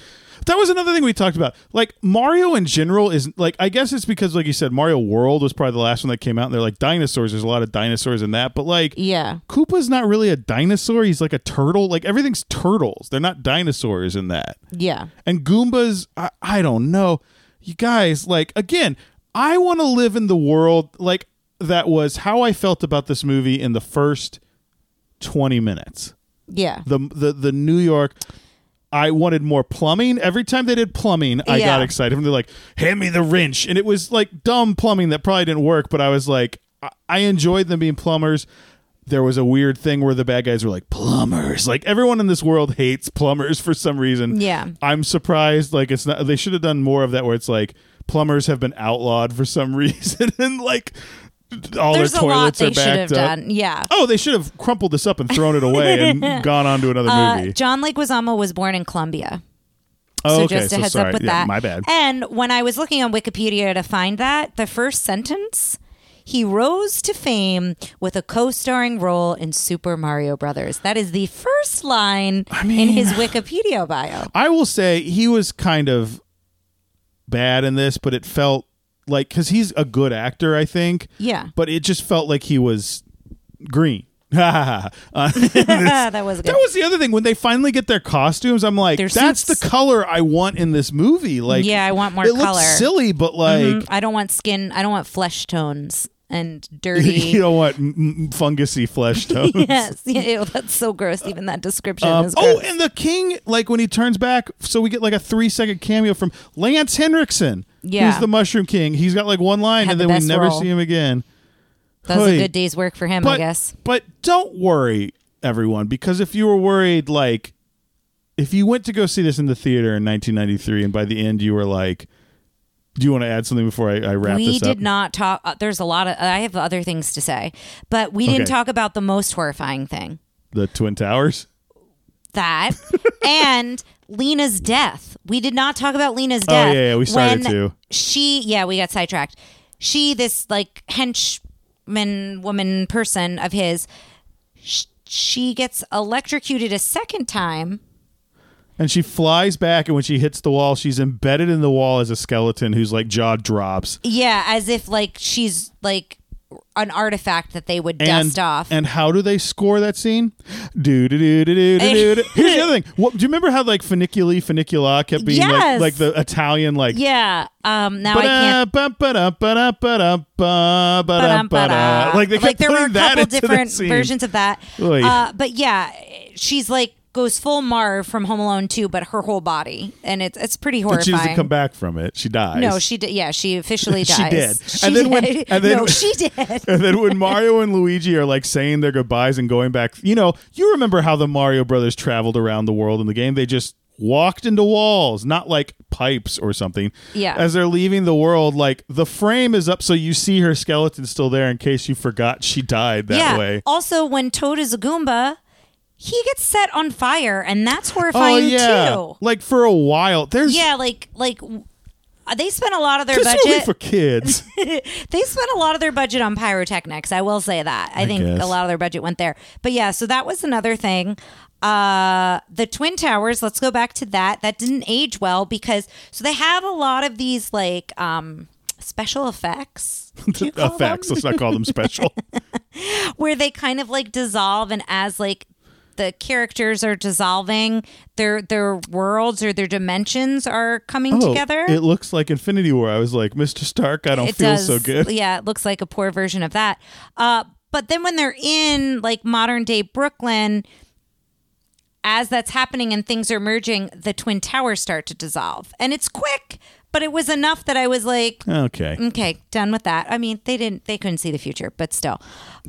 that was another thing we talked about. Like Mario in general is like I guess it's because like you said, Mario World was probably the last one that came out. And they're like dinosaurs. There's a lot of dinosaurs in that, but like Yeah. Koopa's not really a dinosaur. He's like a turtle. Like everything's turtles. They're not dinosaurs in that. Yeah. And Goombas, I, I don't know. You guys, like, again, I want to live in the world like that was how I felt about this movie in the first 20 minutes. Yeah. The the the New York I wanted more plumbing. Every time they did plumbing, I got excited. And they're like, hand me the wrench. And it was like dumb plumbing that probably didn't work, but I was like, I, I enjoyed them being plumbers. There was a weird thing where the bad guys were like, plumbers. Like everyone in this world hates plumbers for some reason. Yeah. I'm surprised. Like it's not. They should have done more of that, where it's like plumbers have been outlawed for some reason, and like all There's their a lot toilets they are should have backed up. done. Yeah. Oh, they should have crumpled this up and thrown it away and gone on to another Uh, movie. John Leguizamo was born in Colombia. oh, so okay. just a so heads sorry. up with yeah, that. My bad. And when I was looking on Wikipedia to find that, the first sentence, he rose to fame with a co-starring role in Super Mario Brothers. That is the first line in mean- his Wikipedia bio. I will say he was kind of bad in this, but it felt like because he's a good actor, I think. Yeah. But it just felt like he was green. uh, that was good. That was the other thing. When they finally get their costumes, I'm like, Their that's suits. the color I want in this movie. Like, Yeah, I want more it color. looks silly, but like, Mhm. I don't want skin. I don't want flesh tones and dirty. you don't want m- m- fungusy flesh tones. yes, Ew, that's so gross. Even that description Um, is oh, and the king, like when he turns back, so we get like a three second cameo from Lance Henriksen, Yeah. who's the Mushroom King. He's got like one line, Had and the then we best never role. see him again. that was a Hey. good day's work for him, But I guess. but don't worry, everyone, because if you were worried, like if you went to go see this in the theater in 1993, and by the end you were like, "Do you want to add something before I, I wrap we this did not talk. Uh, there's a lot of. I have other things to say, but we didn't Okay. talk about the most horrifying thing. the Twin Towers. That and Lena's death. We did not talk about Lena's death. Oh yeah, yeah, we started when to. She, yeah, we got sidetracked. She, this like henchman woman person of his, sh- she gets electrocuted a second time. And she flies back, and when she hits the wall, she's embedded in the wall as a skeleton whose like jaw drops. Yeah, as if like she's like an artifact that they would and, dust off. And how do they score that scene? Do do do do do do. Here's the other thing. What, do you remember how like funiculi funicula kept being like, Yes. like the Italian like yeah. Um. Now I can't. Like they like there were a couple different versions of that. Uh, but yeah, she's like goes full Marv from Home Alone 2, but her whole body, and it's it's pretty But horrifying. she doesn't come back from it. She dies. No, she did. Yeah, she officially dies. She did. She And then when- and then- no, she did. And then when Mario and Luigi are like saying their goodbyes and going back, you know, you remember how the Mario brothers traveled around the world in the game? They just walked into walls, not like pipes or something. Yeah. As they're leaving the world, like the frame is up so you see her skeleton still there in case you forgot she died that yeah. way. Also, when Toad is a Goomba, he gets set on fire, and that's Oh horrifying yeah. too. Like for a while. There's Yeah, like like they spent a lot of their budget. for kids. they spent a lot of their budget on pyrotechnics. I will say that. I, think guess. a lot of their budget went there. But yeah, so that was another thing. Uh the Twin Towers, let's go back to that. That didn't age well because so they have a lot of these like um special effects. do you call Effects. them? Let's not call them special. Where they kind of like dissolve and as like the characters are dissolving, their their worlds or their dimensions are coming Oh, together. It looks like Infinity War. I was like, Mr. Stark, I don't it feel does. so good. Yeah, it looks like a poor version of that. Uh, but then when they're in like modern day Brooklyn, as that's happening and things are merging, the twin towers start to dissolve, and it's quick. But it was enough that I was like, Okay. okay, done with that. I mean, they didn't, they couldn't see the future, but still,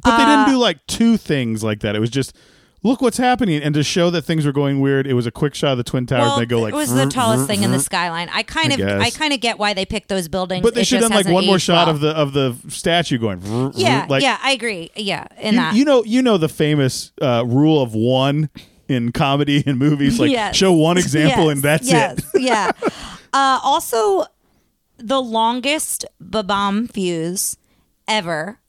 But they Uh, didn't do like two things like that. It was just look what's happening, and to show that things were going weird, it was a quick shot of the twin towers. well, and they go like it was the tallest thing in the skyline. I kind I of, I kind of get why they picked those buildings. But they It should have done like one more shot well. of the of the statue going. Yeah, like, yeah, I agree. Yeah, in You, that. you know, you know the famous uh, rule of one in comedy and movies. Like Yes. show one example Yes, and that's yes, it. yeah. Uh, also, the longest bomb fuse ever.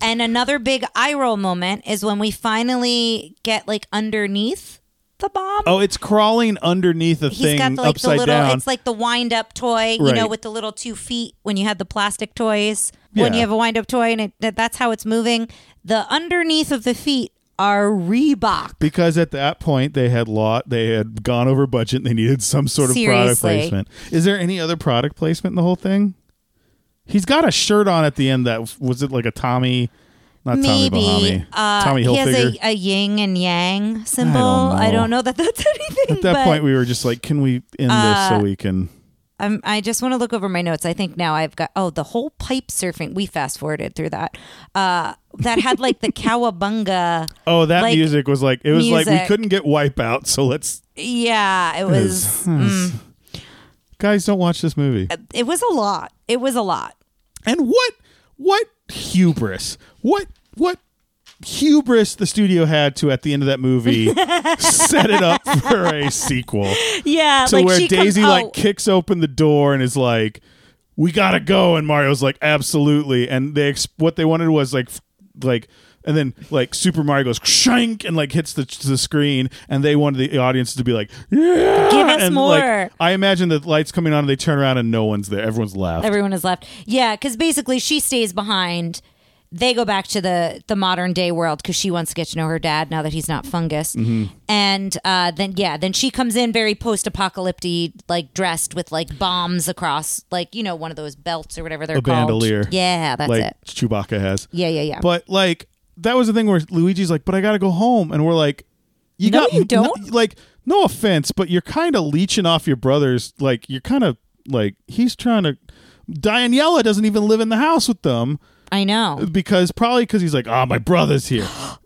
And another big eye roll moment is when we finally get like underneath the bomb. Oh, it's crawling underneath a He's thing got the, like the upside little. down. It's like the wind up toy, you know, with the little two feet when you had the plastic toys. When you have a wind up toy and it, that, that's how it's moving. The underneath of the feet are Reebok. because at that point they had lot they had gone over budget and they needed some sort of product placement. Is there any other product placement in the whole thing? He's got a shirt on at the end that was it like a Tommy not Tommy Maybe Bahama. uh, Tommy he has Hilfiger. a, a yin and yang symbol. I don't know. know, that that's anything. at that but point we were just like, can we end this so we can I'm, I just want to look over my notes. I think now I've got oh the whole pipe surfing. We fast forwarded through that. Uh, that had like the cowabunga. Oh, that Like, music was like it was like we music. couldn't get wipeout, so let's Yeah, it was. mm, guys don't watch this movie. Uh, it was a lot. It was a lot. And what what hubris? What what hubris the studio had to at the end of that movie set it up for a sequel Yeah, to like where she Daisy comes, like oh, kicks open the door and is like we got to go and Mario's like absolutely and they ex- what they wanted was like f- like and then like Super Mario goes shank and like hits the the screen and they wanted the audience to be like yeah Give us and, more. like, I imagine the lights coming on and they turn around and no one's there everyone's left everyone is left. Yeah, because basically she stays behind. They go back to the the modern day world because she wants to get to know her dad now that he's not fungus. Mm-hmm. And uh, then yeah, then she comes in very post apocalyptic, like dressed with like bombs across, like you know one of those belts or whatever they're A called. bandolier. Yeah, that's like it. Chewbacca has Yeah, yeah, yeah. But like that was the thing where Luigi's like, "But I got to go home," and we're like, "You No, got you don't. no- like, no offense, but you're kind of leeching off your brother's. Like, you're kind of like he's trying to. Daniela doesn't even live in the house with them I know. because probably because he's like, "Ah, my brother's here."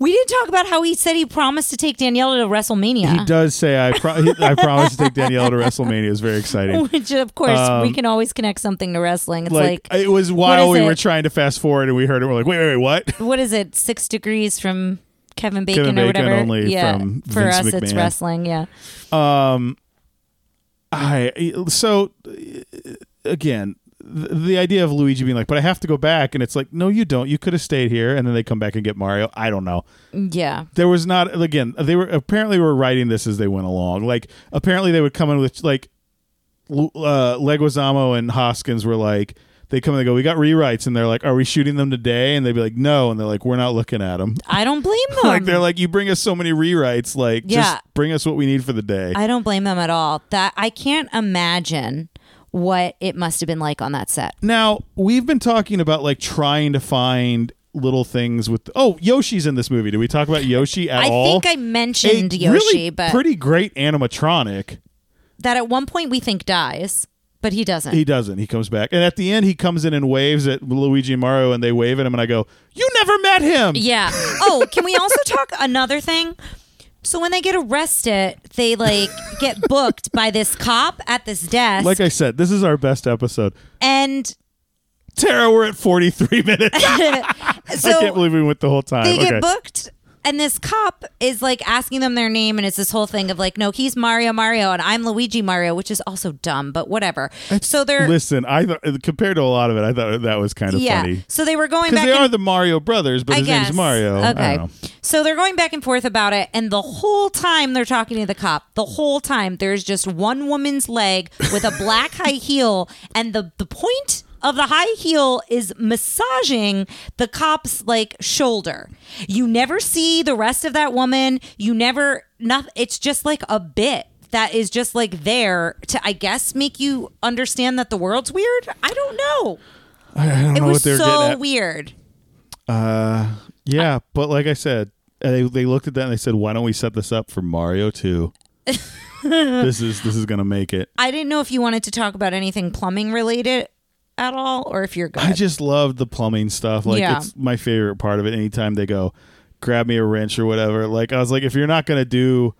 We didn't talk about how he said he promised to take Daniela to WrestleMania. He does say, "I pro- I promise to take Daniela to WrestleMania." It's very exciting. Which of course Um, we can always connect something to wrestling. It's Like, like, it was while we it? were trying to fast forward and we heard it. We're like, "Wait, wait, wait, what?" what is it? Six degrees from Kevin Bacon Kevin or whatever. only yeah, from for Vince us it's wrestling. Yeah, Um, I so again the, the idea of Luigi being like, but I have to go back, and it's like, no, you don't. You could have stayed here, and then they come back and get Mario. I don't know. yeah. There was not again. They were apparently were writing this as they went along. Like apparently they would come in with like uh, Leguizamo and Hoskins were like. They come and they go. We got rewrites, and they're like, "Are we shooting them today?" And they'd be like, "No," and they're like, "We're not looking at them." I don't blame them. like they're like, "You bring us so many rewrites. Like, Yeah. just bring us what we need for the day." I don't blame them at all. That I can't imagine what it must have been like on that set. Now we've been talking about like trying to find little things with. Oh, Yoshi's in this movie. Did we talk about Yoshi at I all? I think I mentioned A Yoshi, really but pretty great animatronic. that at one point we think dies, but he doesn't. He doesn't. He comes back, and at the end, he comes in and waves at Luigi and Mario, and they wave at him, and I go, "You never met him." Yeah. Oh, can we also talk another thing? So when they get arrested, they like get booked by this cop at this desk, Like I said, this is our best episode. and Tara, we're at forty three minutes. I can't believe we went the whole time. they okay. get booked. And this cop is like asking them their name, and it's this whole thing of like, no, he's Mario Mario, and I'm Luigi Mario, which is also dumb, but whatever. so they're Listen, I thought compared to a lot of it, I thought that was kind of yeah. funny So they were going because back. they and are the Mario brothers, but I his guess. name's Mario. I Okay. don't know. So they're going back and forth about it, and the whole time they're talking to the cop, the whole time there's just one woman's leg with a black high heel, and the the point of the high heel is massaging the cop's like shoulder. You never see the rest of that woman. You never not it's just like a bit that is just like there to I guess make you understand that the world's weird. I don't know. I, I don't It know was what they're getting so weird. Uh, yeah, but like I said, they they looked at that and they said, "Why don't we set this up for Mario 2? this is this is gonna make it." I didn't know if you wanted to talk about anything plumbing related at all, or if you're good. I just love the plumbing stuff. Like Yeah. it's my favorite part of it. Anytime they go, grab me a wrench or whatever. Like I was like, if you're not gonna do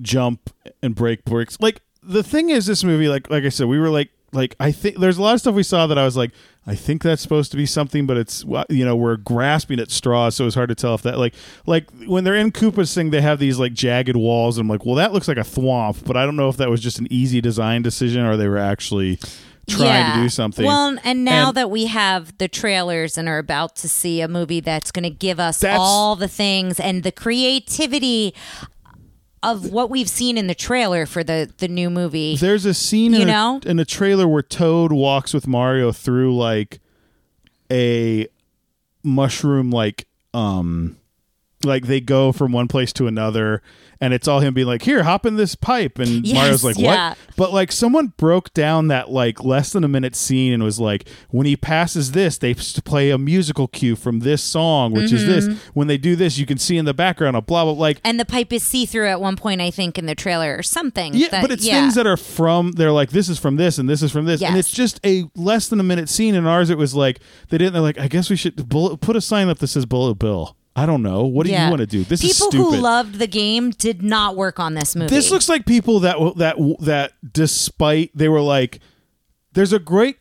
jump and break bricks, like the thing is, this movie, like like I said, we were like like I think there's a lot of stuff we saw that I was like, I think that's supposed to be something, but it's you know we're grasping at straws, so it's hard to tell if that like like when they're in Koopa's thing, they have these like jagged walls. And I'm like, well, that looks like a thwomp, but I don't know if that was just an easy design decision or they were actually trying to do something. Well, and now And- that we have the trailers and are about to see a movie that's going to give us all the things and the creativity of what we've seen in the trailer for the the new movie. There's a scene You in, know? a, in a trailer where Toad walks with Mario through like a mushroom like um like they go from one place to another and it's all him being like here hop in this pipe and Yes, mario's like yeah. what but like someone broke down that like less than a minute scene and was like when he passes this they play a musical cue from this song which is Mm-hmm. this when they do this you can see in the background a blah blah like and the pipe is see through at one point, I think, in the trailer or something. yeah, that- but it's yeah. things that are from. They're like this is from this and this is from this, and it's just a less than a minute scene. In ours, it was like they didn't. They're like, I guess we should bullet, put a sign up that says Bullet Bill. I don't know. What do Yeah. you want to do? This People is stupid. who loved the game did not work on this movie. this looks like people that that that despite they were like, there's a great.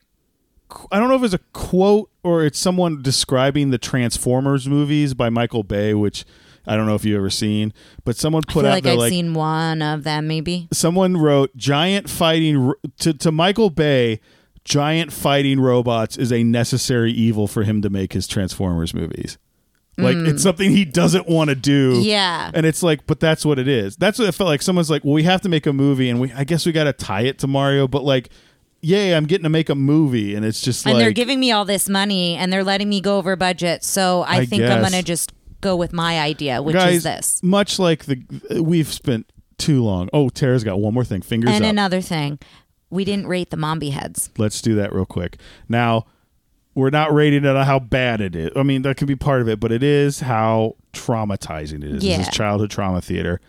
I don't know if it's a quote or it's someone describing the Transformers movies by Michael Bay, which I don't know if you've ever seen, but someone I put feel out like I've like seen one of them, maybe. someone wrote giant fighting to to Michael Bay giant fighting robots is a necessary evil for him to make his Transformers movies. Like it's mm. something he doesn't want to do. Yeah. And it's like but that's what it is. That's what it felt like someone's like, "Well, we have to make a movie and we I guess we got to tie it to Mario, but like Yay, I'm getting to make a movie, and it's just and like they're giving me all this money and they're letting me go over budget. So I, I think I'm going to just go with my idea, which guys. is this. Much like the we've spent too long. Oh, Tara's got one more thing. Fingers And up. another thing, we didn't rate the Mombi heads. Let's do that real quick. Now, we're not rating it on how bad it is. I mean, that could be part of it, but it is how traumatizing it is. Yeah. This is childhood trauma theater.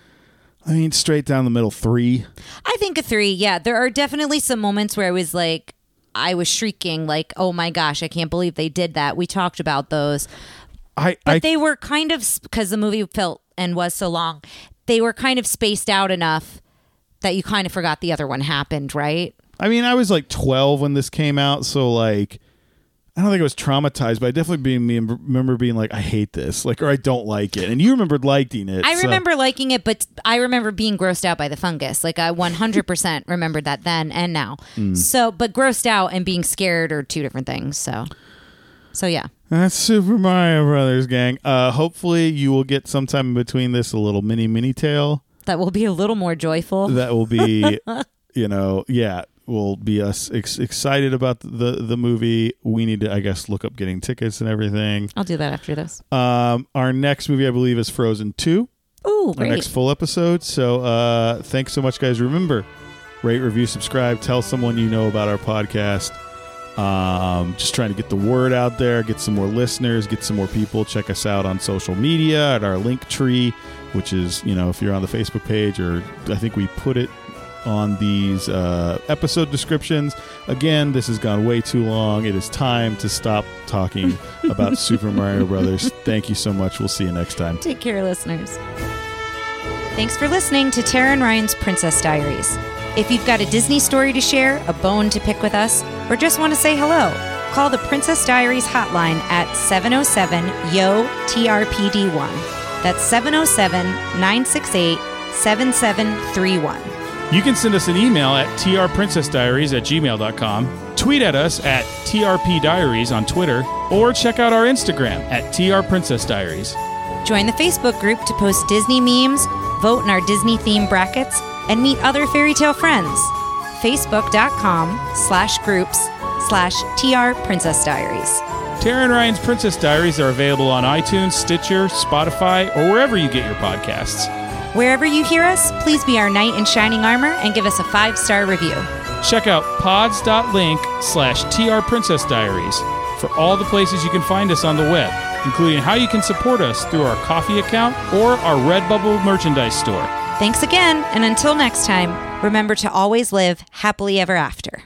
I mean, straight down the middle, three. I think a three. Yeah, there are definitely some moments where I was like, I was shrieking, like, "Oh my gosh, I can't believe they did that." We talked about those, I, but I they were kind of because the movie felt and was so long. They were kind of spaced out enough that you kind of forgot the other one happened, right? I mean, I was like 12 when this came out, so like, I don't think I was traumatized, but I definitely being me remember being like, I hate this, like, or I don't like it. And you remembered liking it. I so- remember liking it, but I remember being grossed out by the fungus. Like I 100% remembered that then and now. Hmm. So, but grossed out and being scared are two different things. So, so yeah. That's Super Mario Brothers, gang. Uh, hopefully, you will get sometime in between this a little mini mini tale. That will be a little more joyful. that will be you know yeah will be us ex- excited about the the movie. We need to i guess look up getting tickets and everything. I'll do that after this. um our next movie i believe is frozen 2 Ooh, our next full episode. So uh thanks so much guys. Remember rate review subscribe tell someone you know about our podcast. Um just trying to get the word out there get some more listeners get some more people. Check us out on social media at our Linktree which is you know if you're on the facebook page or i think we put it on these uh, episode descriptions again this has gone way too long it is time to stop talking about super mario brothers thank you so much we'll see you next time Take care, listeners. Thanks for listening to Tara and Ryan's Princess Diaries. If you've got a Disney story to share, a bone to pick with us, or just want to say hello, call the Princess Diaries hotline at 707 YO TRPD1. That's 707 968 7731. You can send us an email at trprincessdiaries at gmail.com, tweet at us at trpdiaries on Twitter, or check out our Instagram at trprincessdiaries. Join the Facebook group to post Disney memes, vote in our Disney theme brackets, and meet other fairy tale friends. Facebook.com slash groups slash TR Princess Diaries. Tara and Ryan's Princess Diaries are available on iTunes, Stitcher, Spotify, or wherever you get your podcasts. Wherever you hear us, please be our knight in shining armor and give us a five star review. Check out pods.link slash trprincessdiaries for all the places you can find us on the web, including how you can support us through our Ko-fi account or our Redbubble merchandise store. Thanks again, and until next time, remember to always live happily ever after.